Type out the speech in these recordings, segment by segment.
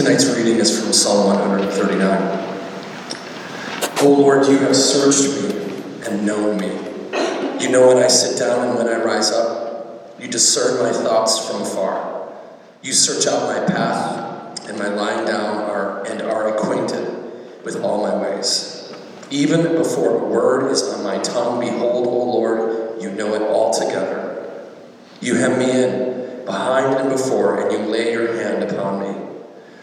Tonight's reading is from Psalm 139. O Lord, you have searched me and known me. You know when I sit down and when I rise up. You discern my thoughts from afar. You search out my path and my lying down are and are acquainted with all my ways. Even before a word is on my tongue, behold, O Lord, you know it altogether. You hem me in behind and before, and you lay your hand upon me.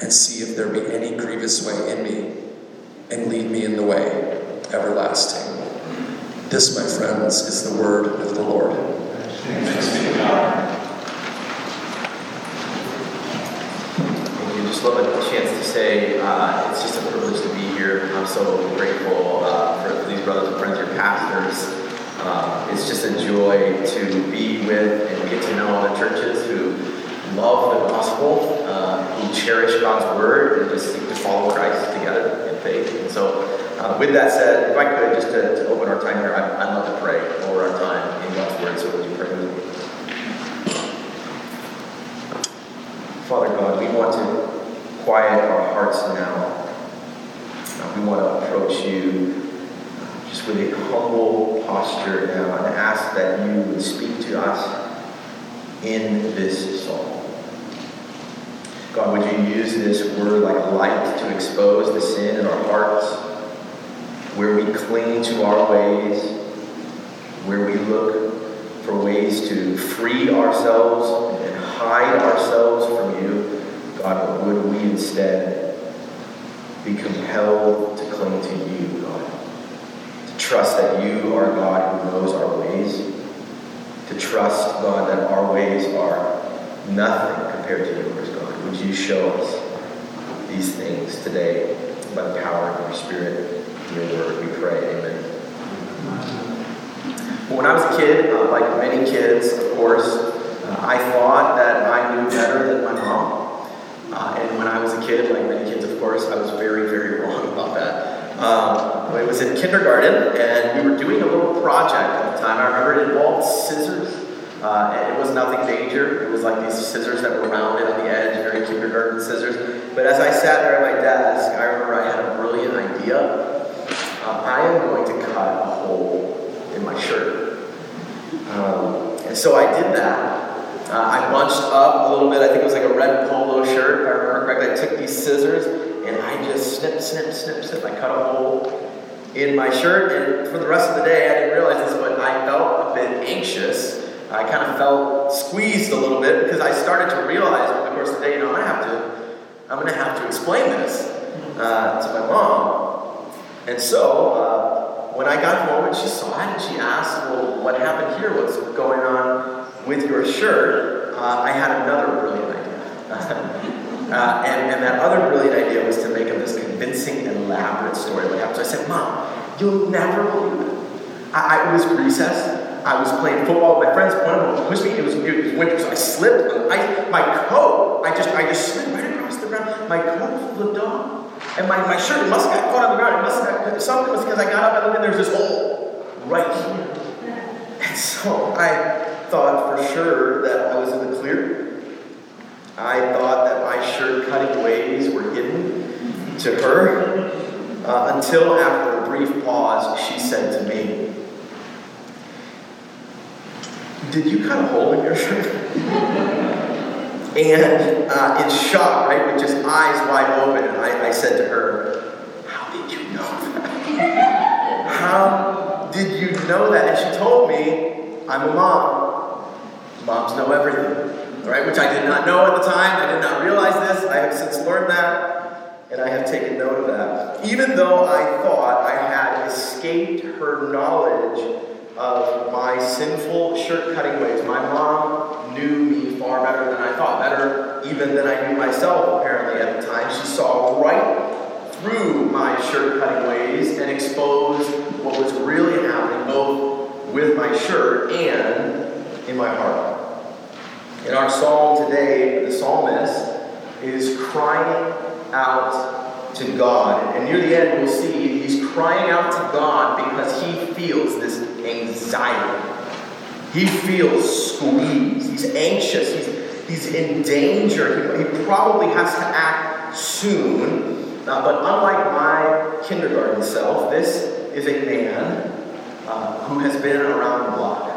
and see if there be any grievous way in me, and lead me in the way everlasting. This, my friends, is the word of the Lord. Thank you. Just love a chance to say uh, it's just a privilege to be here. I'm so grateful uh, for, these brothers and friends, your pastors. Uh, it's just a joy to be with and get to know all the churches who love the gospel, uh, who cherish God's word, and just seek to follow Christ together in faith. And so, uh, with that said, if I could, just to, to open our time here, I, I'd love to pray over our time in God's word. So, would you pray with me? Father God, we want to quiet our hearts now. Uh, we want to approach you just with a humble posture now and ask that you would speak to us in this psalm. God, would you use this word like light to expose the sin in our hearts, where we cling to our ways, where we look for ways to free ourselves and hide ourselves from you? God, would we instead be compelled to cling to you, God? To trust that you are God who knows our ways, to trust, God, that our ways are nothing compared to yours. Would you show us these things today by the power of your Spirit and your word? We pray. Amen. When I was a kid, uh, like many kids, of course, uh, I thought that I knew better than my mom. Uh, and when I was a kid, like many kids, of course, I was very, very wrong about that. Um, it was in kindergarten, and we were doing a little project at the time. I remember it involved scissors uh, it was nothing major. It was like these scissors that were rounded on the edge, very kindergarten scissors. But as I sat there at my desk, I remember I had a brilliant idea. Uh, I am going to cut a hole in my shirt. Um, and so I did that. Uh, I bunched up a little bit. I think it was like a red polo shirt. If I remember correctly. I took these scissors and I just snip, snip, snip, snip. I cut a hole in my shirt. And for the rest of the day, I didn't realize this, but I felt a bit anxious I kind of felt squeezed a little bit because I started to realize over the course of the day, you know, I have to, I'm going to have to explain this uh, to my mom. And so, uh, when I got home and she saw it and she asked, Well, what happened here? What's going on with your shirt? Uh, I had another brilliant idea. Uh, and, and, that other brilliant idea was to make up this convincing, elaborate story happened. So I said, Mom, you'll never believe it. I, I, it was recess. I was playing football with my friends. One of them pushed me. It was, it was winter, so I slipped. I, my coat, I just, I just slid right across the ground. My coat flipped off. And my, my shirt, must have got caught on the ground. It must have something was because I got up and looked and there was this hole right here. And so I thought for sure that I was in the clear. I thought that my shirt cutting ways were hidden to her uh, until after a brief pause, she said to me, Did you cut a hole in your shirt? and uh, in shock, right, with just eyes wide open, I, I said to her, How did you know that? How did you know that? And she told me, I'm a mom. Moms know everything right? Which I did not know at the time. I did not realize this. I have since learned that, and I have taken note of that. Even though I thought I had escaped her knowledge of my sinful shirt cutting ways, my mom knew me far better than I thought, better even than I knew myself, apparently, at the time. She saw right through my shirt cutting ways and exposed what was really happening, both with my shirt and in my heart. In our psalm today, the psalmist is crying out to God. And near the end, we'll see he's crying out to God because he feels this anxiety. He feels squeezed. He's anxious. He's, he's in danger. He, he probably has to act soon. Uh, but unlike my kindergarten self, this is a man uh, who has been around the block.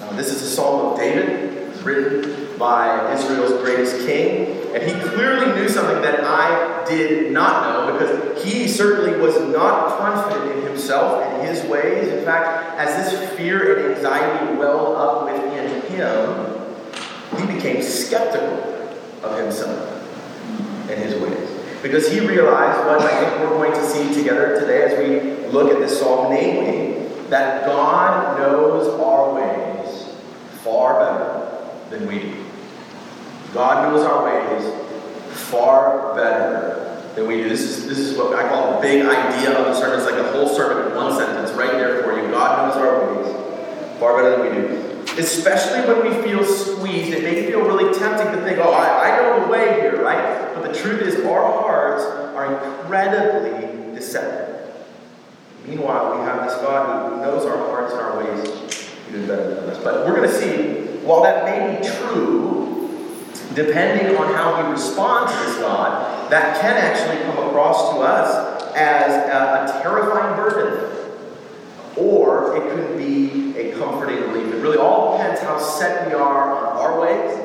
Uh, this is a psalm of David written by Israel's greatest king. And he clearly knew something that I did not know because he certainly was not confident in himself and his ways. In fact, as this fear and anxiety welled up within him, he became skeptical of himself and his ways. Because he realized what I think we're going to see together today as we look at this psalm, namely, that God knows our ways far better than we do. God knows our ways far better than we do. This is, this is what I call the big idea of the sermon. It's like a whole sermon in one sentence right there for you. God knows our ways far better than we do. Especially when we feel squeezed, it may feel really tempting to think, oh, I, I know the way here, right? But the truth is, our hearts are incredibly deceptive. Meanwhile, we have this God who knows our hearts and our ways even better than us. But we're going to see while that may be true, depending on how we respond to this God, that can actually come across to us as a, a terrifying burden. Or it could be a comforting relief. It really all depends how set we are on our ways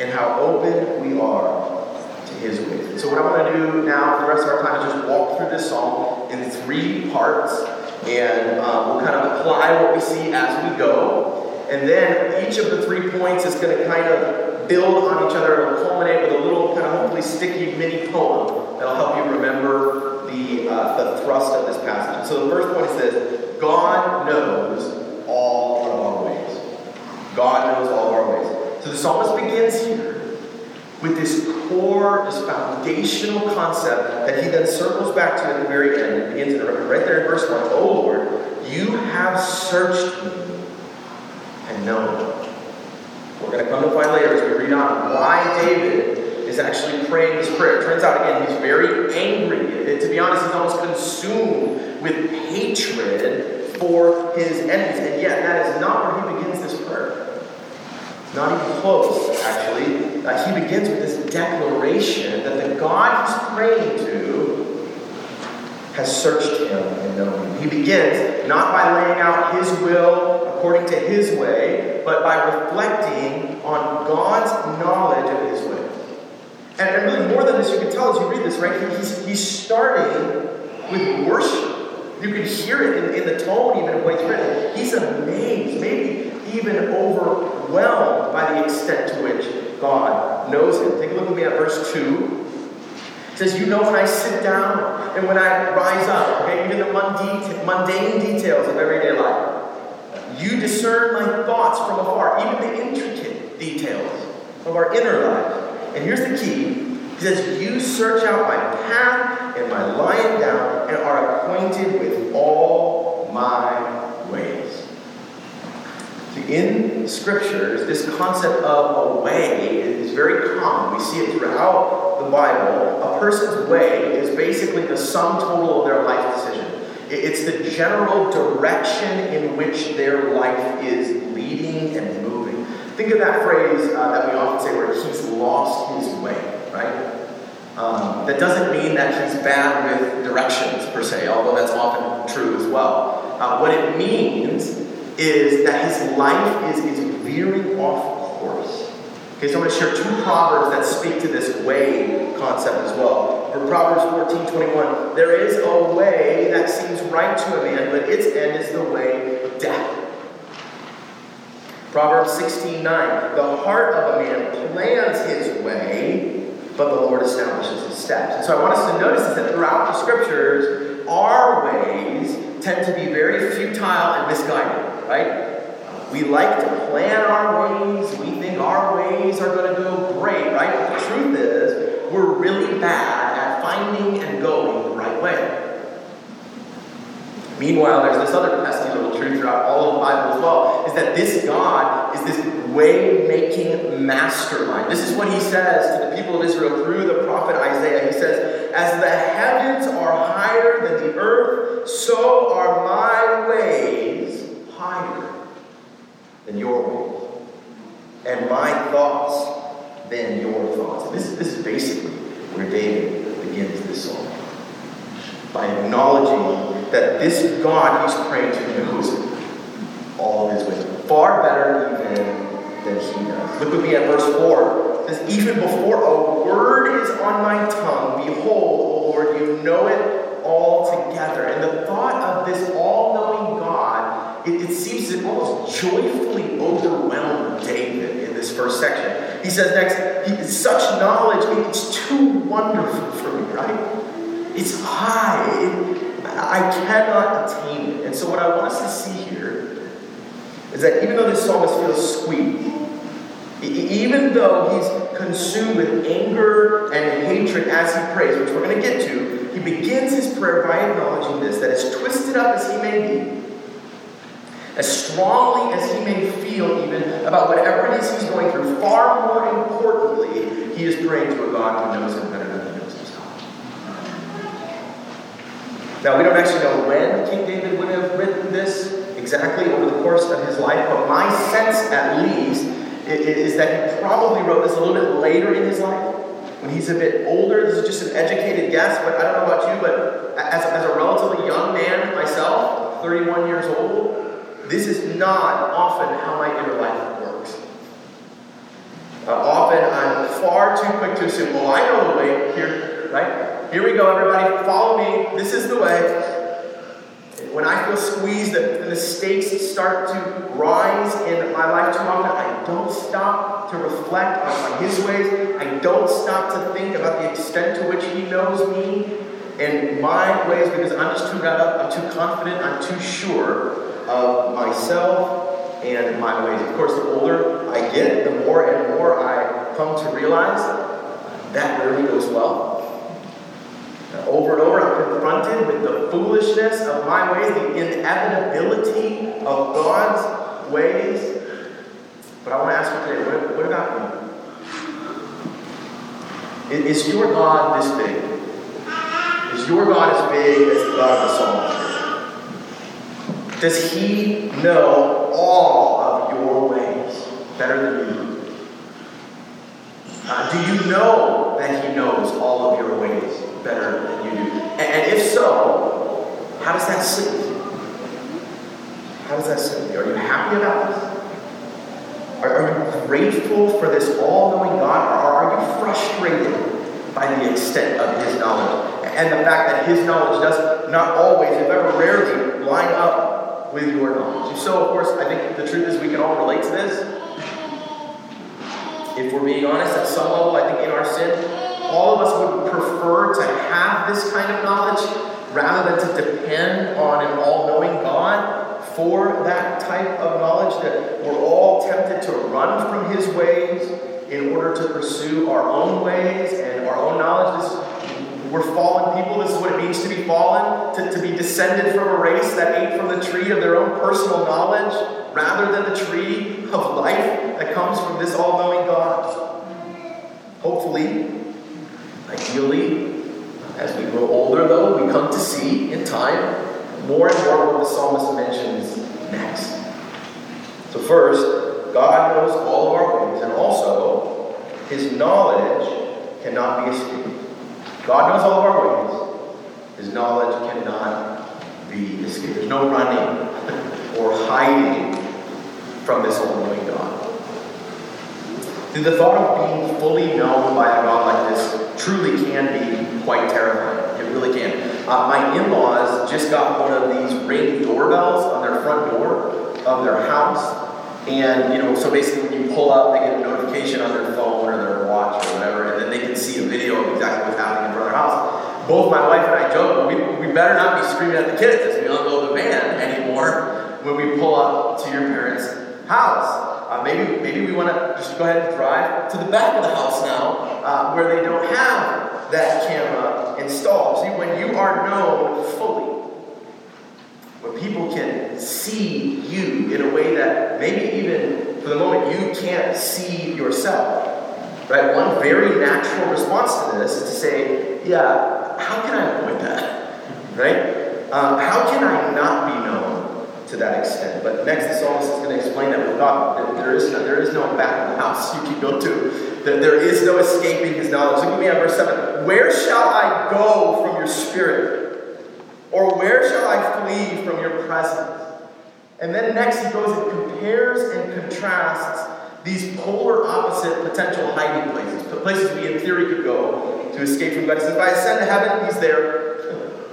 and how open we are to His ways. So, what I want to do now for the rest of our time is just walk through this psalm in three parts, and um, we'll kind of apply what we see as we go. And then each of the three points is going to kind of build on each other and culminate with a little kind of hopefully sticky mini poem that'll help you remember the, uh, the thrust of this passage. So the first point is this God knows all of our ways. God knows all of our ways. So the psalmist begins here with this core, this foundational concept that he then circles back to at the very end and begins in right there in verse 1. Oh Lord, you have searched me and known. We're going to come to find later as we read on why David is actually praying this prayer. It turns out, again, he's very angry. To be honest, he's almost consumed with hatred for his enemies. And yet, that is not where he begins this prayer. Not even close, actually. Uh, he begins with this declaration that the God he's praying to has searched him and known him. He begins not by laying out his will according to his way, but by reflecting on God's knowledge of his way. And, really, more than this, you can tell as you read this, right? He's, he's starting with worship. You can hear it in, in the tone, even of what he's written. He's amazed, maybe even overwhelmed by the extent to which God knows him. Take a look with me at verse 2. It says, You know when I sit down and when I rise up, okay, even the mundane, mundane details of everyday life. You discern my thoughts from afar, even the intricate details of our inner life. And here's the key. He says, You search out my path and my lying down and are acquainted with all my ways. See, in scriptures, this concept of a way is very common. We see it throughout the Bible. A person's way is basically the sum total of their life decision. It's the general direction in which their life is leading and moving. Think of that phrase uh, that we often say where he's lost his way, right? Um, that doesn't mean that he's bad with directions per se, although that's often true as well. Uh, what it means is that his life is, is veering off. Okay, so I'm going to share two proverbs that speak to this way concept as well. For Proverbs 14 21, there is a way that seems right to a man, but its end is the way of death. Proverbs 16 9, the heart of a man plans his way, but the Lord establishes his steps. And so I want us to notice that throughout the scriptures, our ways tend to be very futile and misguided, right? We like to plan our ways. We think our ways are going to go great, right? But the truth is, we're really bad at finding and going the right way. Meanwhile, there's this other pesky little truth throughout all of the Bible as well, is that this God is this way-making mastermind. This is what he says to the people of Israel through the prophet Isaiah. He says, As the heavens are higher than the earth, so are my ways higher than your will, and my thoughts than your thoughts. And this, this is basically where David begins this song. By acknowledging that this God he's praying to knows all of his ways. Far better even than he does. Look with me at verse 4. It says, Even before a word is on my tongue, behold, O Lord, you know it all together. And the thought of this all knowing God, it, it seems to almost joyfully overwhelm David in this first section. He says next, such knowledge, it's too wonderful for me, right? It's high. It, I cannot attain it. And so, what I want us to see here is that even though this psalmist feels squeezed, even though he's consumed with anger and hatred as he prays, which we're going to get to, he begins his prayer by acknowledging this that as twisted up as he may be, as strongly as he may feel even about whatever it is he's going through, far more importantly, he is praying to a God who knows him better than he knows himself. Now, we don't actually know when King David would have written this exactly over the course of his life, but my sense, at least, is that he probably wrote this a little bit later in his life. When he's a bit older, this is just an educated guess, but I don't know about you, but as, as a relatively young man myself, 31 years old, this is not often how my inner life works. Uh, often I'm far too quick to assume, well, I know the way here, right? Here we go, everybody, follow me. This is the way. When I feel squeezed and the stakes start to rise in my life too often, I don't stop to reflect on His ways. I don't stop to think about the extent to which He knows me and my ways because I'm just too wrapped up, I'm too confident, I'm too sure of myself and my ways. Of course, the older I get, the more and more I come to realize that really goes well. Over and over, I'm confronted with the foolishness of my ways, the inevitability of God's ways. But I want to ask you today what, what about you? Is your God this big? Is your God as big as the God of the Psalms? Does He know all of your ways better than you do? Uh, do you know that He knows all of your ways better than you do? And, and if so, how does that sit with you? How does that sit with you? Are you happy about this? Are, are you grateful for this all knowing God? Or are you frustrated by the extent of His knowledge? And the fact that His knowledge does not always, if ever rarely, line up with your knowledge. So, of course, I think the truth is we can all relate to this. If we're being honest, at some level, I think in our sin, all of us would prefer to have this kind of knowledge rather than to depend on an all knowing God for that type of knowledge, that we're all tempted to run from His ways in order to pursue our own ways and our own knowledge. This, we're fallen people. This is what it means to be fallen, to, to be descended from a race that ate from the tree of their own personal knowledge rather than the tree of life that comes from this all knowing God. Hopefully, ideally, as we grow older, though, we come to see in time more and more what the psalmist mentions next. So, first, God knows all of our ways, and also, his knowledge cannot be escaped. God knows all of our ways, his knowledge cannot be escaped. There's no running or hiding from this all knowing God. The thought of being fully known by a God like this truly can be quite terrifying. It really can. Uh, my in laws just got one of these ring doorbells on their front door of their house. And, you know, so basically when you pull up, they get a notification on their phone or their watch or whatever, can see a video of exactly what's happening in their house. Both my wife and I joke, we, we better not be screaming at the kids as we unload the van anymore when we pull up to your parents' house. Uh, maybe, maybe we want to just go ahead and drive to the back of the house now, uh, where they don't have that camera installed. See, when you are known fully, when people can see you in a way that maybe even for the moment you can't see yourself, right? One very natural response to this is to say, yeah, how can I avoid that, right? Um, how can I not be known to that extent? But next, the psalmist is going to explain that with God, there is no, there is no back of the house you can go to. That There is no escaping his knowledge. Look at me at verse 7. Where shall I go from your spirit? Or where shall I flee from your presence? And then next he goes and compares and contrasts these polar opposite potential hiding places, the places we in theory could go to escape from God. He says, if I ascend to heaven, he's there.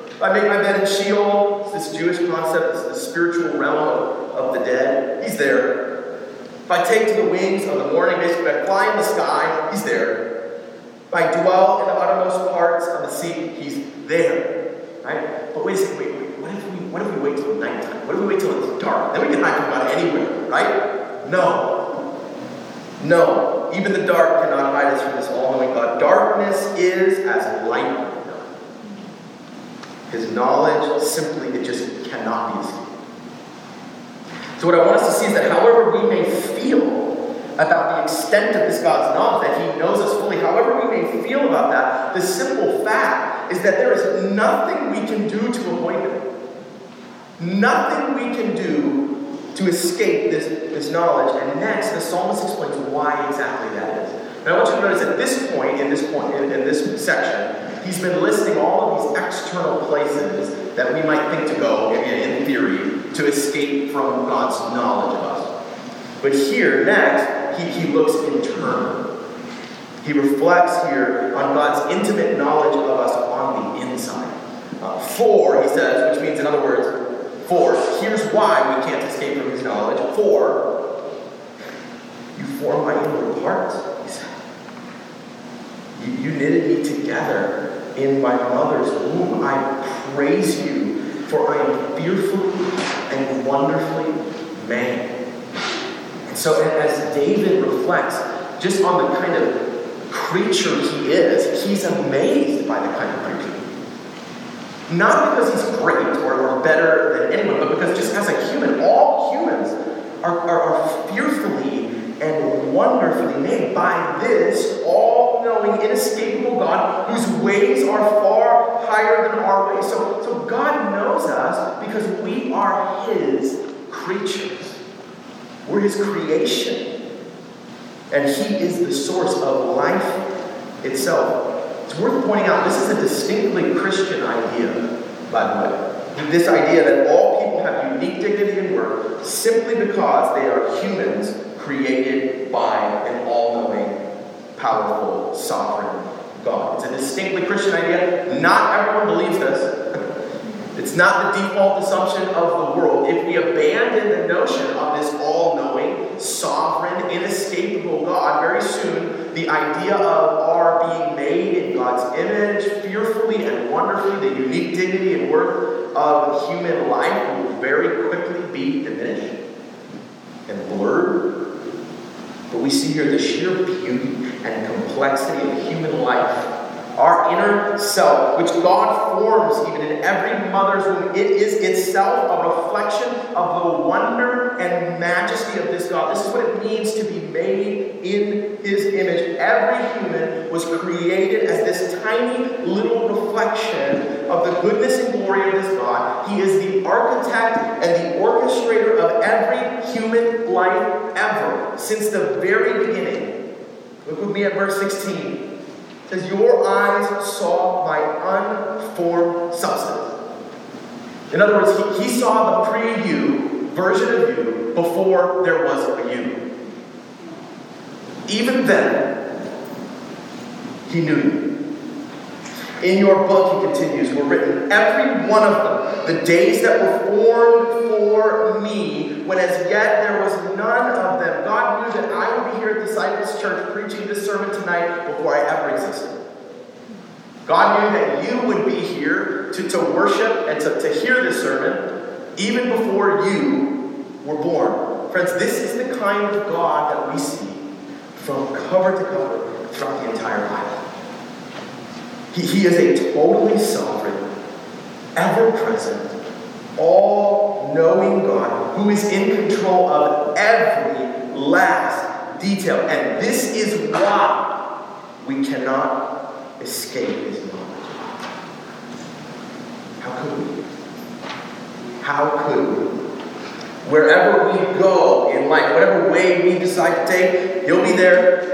If I make my bed in Sheol, this Jewish concept, this, this spiritual realm of, of the dead, he's there. If I take to the wings of the morning, basically, if I fly in the sky, he's there. If I dwell in the uttermost parts of the sea, he's there. Right? But wait a second, wait, wait. What if we what if we wait till nighttime? What if we wait till it's dark? Then we can hide from God anywhere, right? No. No. Even the dark cannot hide us from this all-knowing God. Darkness is as light His knowledge simply it just cannot be escaped. So what I want us to see is that however we may feel about the extent of this God's knowledge, that He knows us fully, however we may feel about that, the simple fact is that there is nothing we can do to avoid it. Nothing we can do to escape this, this knowledge. And next, the psalmist explains why exactly that is. Now, I want you to notice at this point, in this point, in, in this section, he's been listing all of these external places that we might think to go, in, in theory, to escape from God's knowledge of us. But here, next, he, he looks internal. He reflects here on God's intimate knowledge of us on the inside. Uh, for, he says, which means, in other words, for, here's why we can't escape from his knowledge. For, you formed my inward parts, he said. You, you knitted me together in my mother's womb. I praise you, for I am fearfully and wonderfully made. And so, as David reflects just on the kind of creature he is, he's amazed by the kind of creature. Not because he's great or, or better than anyone, but because just as a human, all humans are, are, are fearfully and wonderfully made by this all knowing, inescapable God whose ways are far higher than our ways. So, so God knows us because we are His creatures, we're His creation. And He is the source of life itself. It's worth pointing out this is a distinctly Christian idea, by the way. This idea that all people have unique dignity and worth simply because they are humans created by an all knowing, powerful, sovereign God. It's a distinctly Christian idea. Not everyone believes this. It's not the default assumption of the world. If we abandon the notion of this all knowing, sovereign, inescapable God, very soon the idea of our being made in God's image, fearfully and wonderfully, the unique dignity and worth of human life will very quickly be diminished and blurred. But we see here the sheer beauty and complexity of human life our inner self, which God forms even in every mother's womb, it is itself a reflection of the wonder and majesty of this God. This is what it means to be made in His image. Every human was created as this tiny little reflection of the goodness and glory of this God. He is the architect and the orchestrator of every human life ever, since the very beginning. Look with me at verse 16 says, Your eyes saw my unformed substance. In other words, he, he saw the pre you version of you before there was a you. Even then, he knew you. In your book, he continues, were written every one of them, the days that were formed for me, when as yet there was none of them. God knew that I would be here at Disciples Church preaching sermon tonight before I ever existed. God knew that you would be here to, to worship and to, to hear this sermon even before you were born. Friends, this is the kind of God that we see from cover to cover throughout the entire Bible. He, he is a totally sovereign, ever present, all knowing God who is in control of every last detail. And this is why we cannot escape his knowledge. How could we? How could we? Wherever we go in life, whatever way we decide to take, he'll be there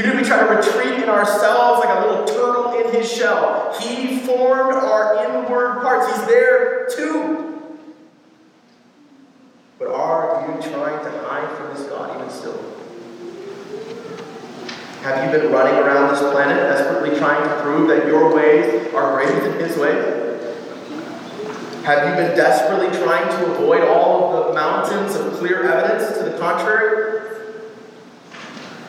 even if we try to retreat in ourselves like a little turtle in his shell, he formed our inward parts. He's there too. But are you trying to hide from this God even still? Have you been running around this planet desperately trying to prove that your ways are greater than his ways? Have you been desperately trying to avoid all of the mountains of clear evidence to the contrary?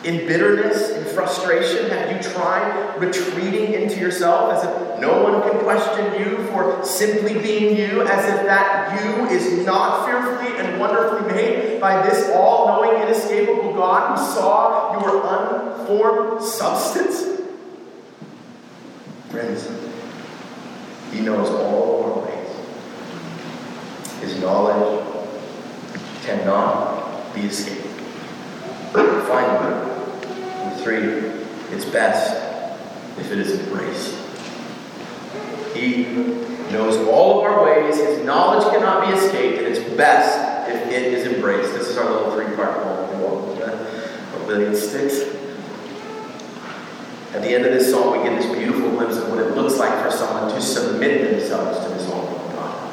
In bitterness frustration, have you tried retreating into yourself as if no one can question you for simply being you, as if that you is not fearfully and wonderfully made by this all knowing, inescapable God who saw your unformed substance? Friends, He knows all our ways. His knowledge cannot be escaped. Finally, Three, it's best if it is embraced. He knows all of our ways, his knowledge cannot be escaped, and it's best if it is embraced. This is our little three part poem. A billion sticks. At the end of this song, we get this beautiful glimpse of what it looks like for someone to submit themselves to this Almighty God.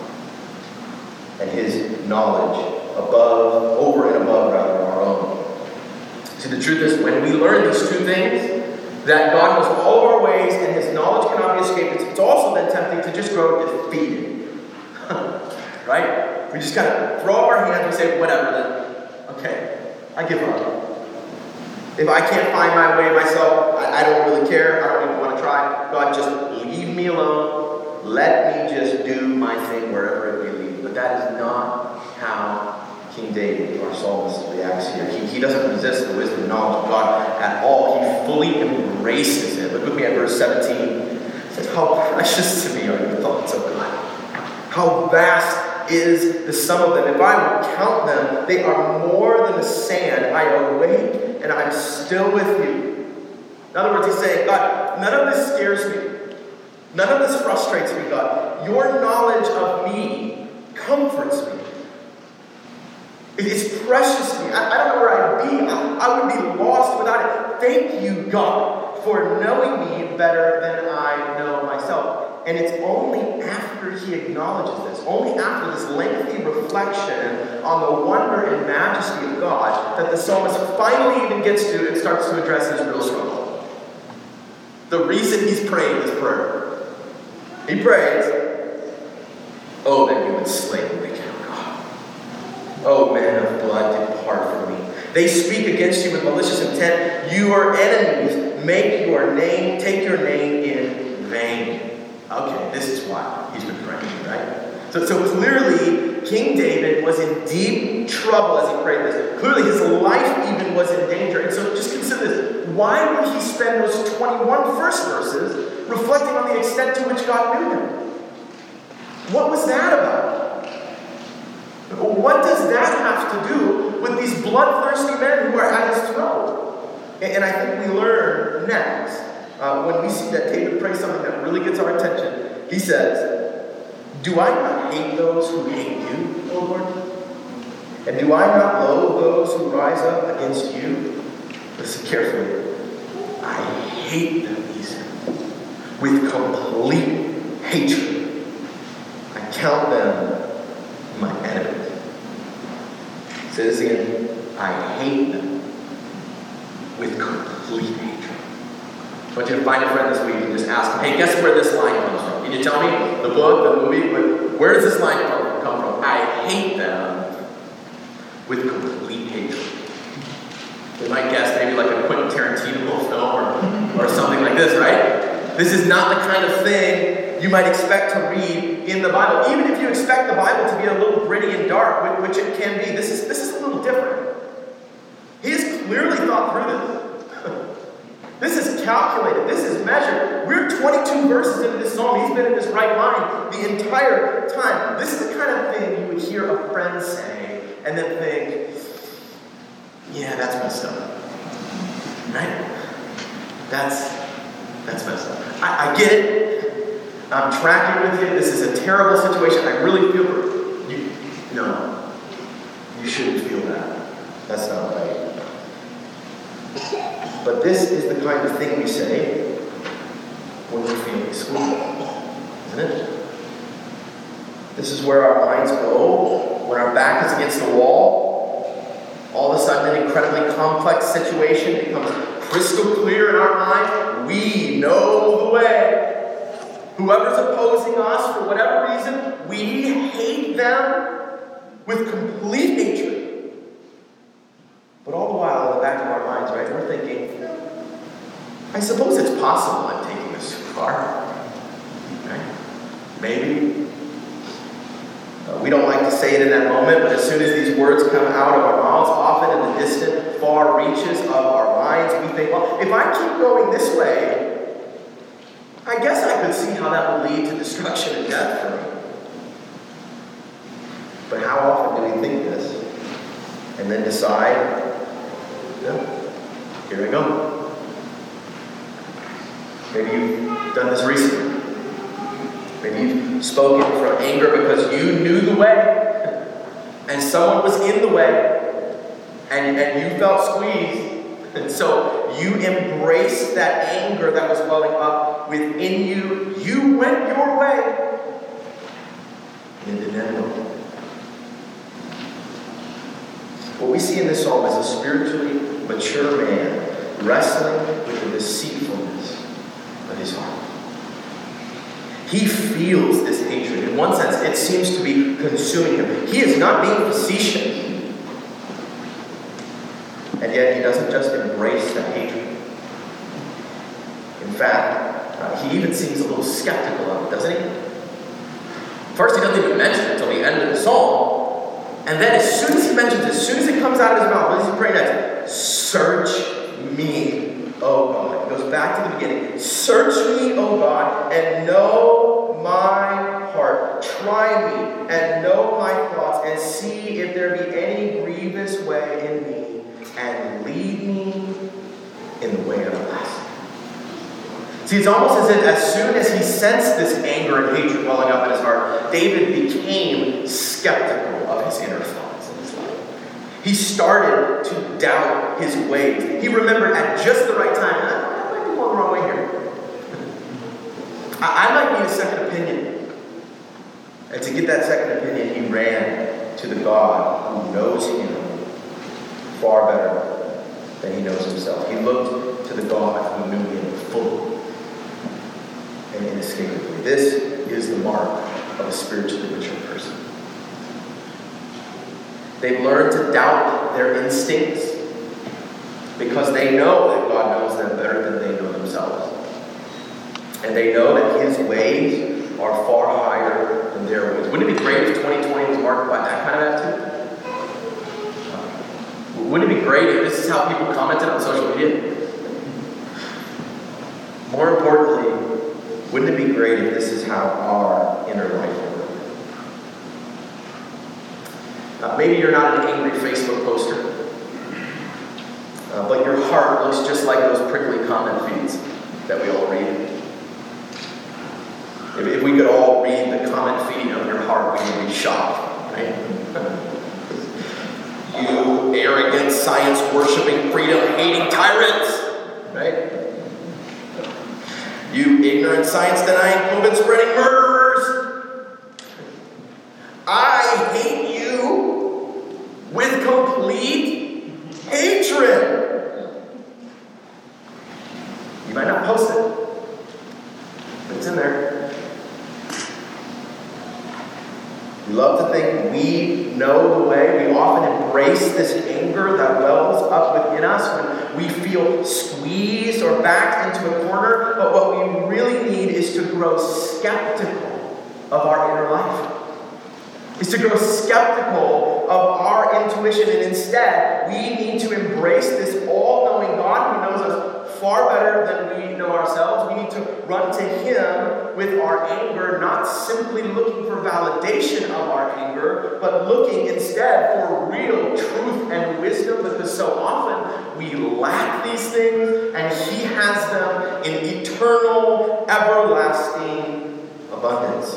And his knowledge above, over and above, rather. See, the truth is, when we learn these two things, that God knows all of our ways and his knowledge cannot be escaped, it's also then tempting to just grow defeated. right? We just kind of throw up our hands and say, whatever, then, okay, I give up. If I can't find my way myself, I, I don't really care. I don't even want to try. God, just leave me alone. Let me just do my thing wherever it may lead. But that is not how King David, our psalmist, reacts here. He, he doesn't resist the wisdom and knowledge of God at all. He fully embraces it. Look with me at verse 17. It says, How precious to me are your thoughts, O God. How vast is the sum of them. If I would count them, they are more than the sand. I awake and I'm still with you. In other words, he's saying, God, none of this scares me. None of this frustrates me, God. Your knowledge of me comforts me. It's precious to me. I, I don't know where I'd be. I, I, would be lost without it. Thank you, God, for knowing me better than I know myself. And it's only after he acknowledges this, only after this lengthy reflection on the wonder and majesty of God, that the psalmist finally even gets to and starts to address his real struggle. The reason he's praying this prayer. He prays, Oh, that you would slay me Oh, man of blood, depart from me. They speak against you with malicious intent. Your enemies make your name, take your name in vain. Okay, this is why he's been praying, right? So, so clearly, King David was in deep trouble as he prayed this. Clearly, his life even was in danger. And so just consider this. Why would he spend those 21 first verses reflecting on the extent to which God knew him? What was that about? What does that have to do with these bloodthirsty men who are at his throne? And I think we learn next, uh, when we see that David prays something that really gets our attention. He says, do I not hate those who hate you, O Lord? And do I not loathe those who rise up against you? Listen carefully. I hate them, he said, with complete hatred. I count them my enemies. Say this again. I hate them with complete hatred. I want you to find a friend this week and just ask them, hey, guess where this line comes from? Can you tell me? The book, the movie? Where does this line come from? I hate them with complete hatred. They might guess maybe like a Quentin Tarantino film or, or something like this, right? This is not the kind of thing you might expect to read in the Bible. Even if you expect the Bible to be a little gritty and dark, which it can be, this is, this is a little different. He has clearly thought through this. This is calculated. This is measured. We're 22 verses into this psalm. He's been in his right mind the entire time. This is the kind of thing you would hear a friend say and then think, yeah, that's messed up. Right? That's that's messed up. I, I get it. I'm tracking with you. This is a terrible situation. I really feel you. No, you shouldn't feel that. That's not right. But this is the kind of thing we say when we're feeling squeezed, isn't it? This is where our minds go when our back is against the wall. All of a sudden, an incredibly complex situation becomes crystal clear in our mind. We know the way. Whoever's opposing us, for whatever reason, we hate them with complete hatred. But all the while, in the back of our minds, right, we're thinking, I suppose it's possible I'm taking this too far. Right? Maybe. Uh, we don't like to say it in that moment, but as soon as these words come out of our mouths, often in the distant, far reaches of our minds, we think, well, if I keep going this way, I guess I could see how that would lead to destruction and death for me. But how often do we think this? And then decide yeah. Here I go. Maybe you've done this recently. Maybe you've spoken from anger because you knew the way, and someone was in the way, and, and you felt squeezed. And so you embraced that anger that was welling up within you. You went your way. And it didn't. What we see in this psalm is a spiritually mature man wrestling with the deceitfulness of his heart. He feels this hatred. In one sense, it seems to be consuming him. He is not being facetious. And yet, he doesn't just embrace that hatred. In fact, uh, he even seems a little skeptical of it, doesn't he? First, he doesn't even mention it until the end of the psalm. And then, as soon as he mentions it, as soon as it comes out of his mouth, what does he pray next? Search me, O God. It goes back to the beginning. Search me, O God, and know my heart. Try me and know my thoughts, and see if there be any grievous way in me, and lead me in the way everlasting. See, it's almost as if as soon as he sensed this anger and hatred welling up in his heart, David became skeptical of his inner thoughts. He started to doubt his ways. He remembered at just the right time, I, might be going the wrong way here. I, I might need a second opinion. And to get that second opinion, he ran to the God who knows him far better than he knows himself. He looked to the God who knew him fully and inescapably. This is the mark of a spiritually mature person. They've learned to doubt their instincts because they know that God knows them better than they know themselves. And they know that His ways are far higher than their ways. Wouldn't it be great if 2020 was marked by that kind of attitude? Wouldn't it be great if this is how people commented on social media? More importantly, wouldn't it be great if this is how our inner life worked? Uh, maybe you're not an angry Facebook poster, uh, but your heart looks just like those prickly comment feeds that we all read. If, if we could all read the comment feed of your heart, we would be shocked, right? you arrogant, science worshiping, freedom hating tyrants, right? You ignorant, science denying, COVID spreading murderers. I hate you with complete hatred. You might not post it, but it's in there. We love to think we know the way. Embrace this anger that wells up within us when we feel squeezed or backed into a corner. But what we really need is to grow skeptical of our inner life. Is to grow skeptical of our intuition, and instead, we need to embrace this all knowing God far better than we know ourselves. We need to run to Him with our anger, not simply looking for validation of our anger, but looking instead for real truth and wisdom because so often we lack these things and He has them in eternal, everlasting abundance.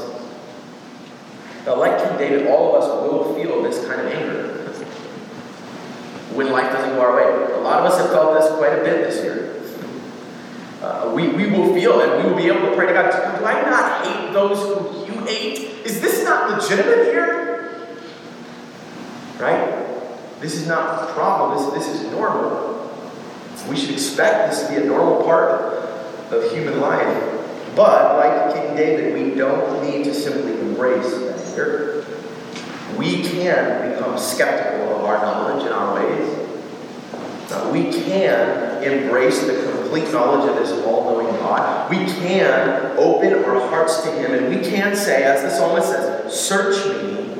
Now, like King David, all of us will feel this kind of anger when life doesn't go our way. A lot of us have felt this quite a bit this year. Uh, we, we will feel and we will be able to pray to God, do I not hate those who you hate? Is this not legitimate here? Right? This is not a problem. This, this is normal. We should expect this to be a normal part of human life. But, like King David, we don't need to simply embrace anger. We can become skeptical of our knowledge and our ways. We can embrace the complete knowledge of this all knowing God. We can open our hearts to Him and we can say, as the psalmist says, Search me,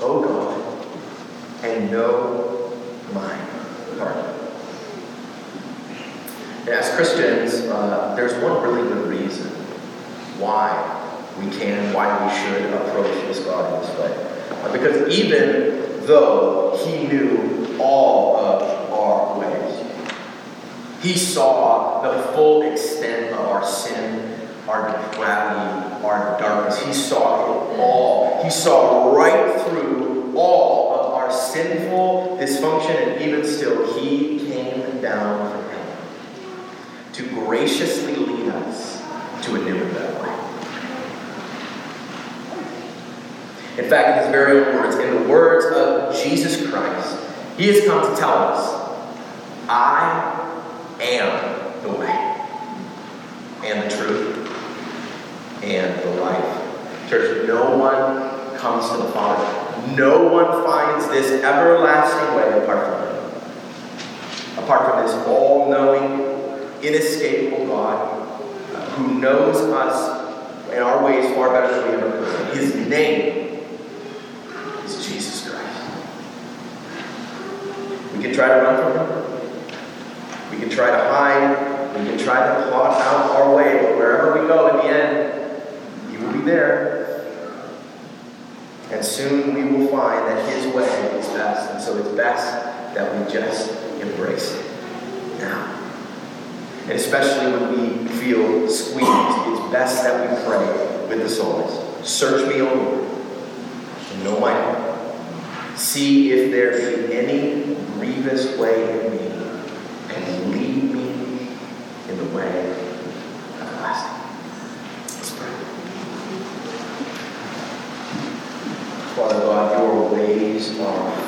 O God, and know my heart. And as Christians, uh, there's one really good reason why we can, why we should approach this God in this way. Uh, because even though He knew all of He saw the full extent of our sin, our depravity, our darkness. He saw it all. He saw right through all of our sinful dysfunction, and even still, He came down from heaven to graciously lead us to a new and better life. In fact, in his very own words, in the words of Jesus Christ, he has come to tell us, I am the way, and the truth, and the life. Church, no one comes to the Father. No one finds this everlasting way apart from him. Apart from this all knowing, inescapable God who knows us and our ways far better than we ever could. His name is Jesus Christ. We can try to run from him. We can try to hide. We can try to plot out our way, but wherever we go in the end, he will be there. And soon we will find that his way is best. And so it's best that we just embrace it now. And especially when we feel squeezed, it's best that we pray with the psalmist. Search me, O Lord, and know my heart. See if there be any grievous way in me, lead me in the way everlasting. Let's pray. Father God, your ways are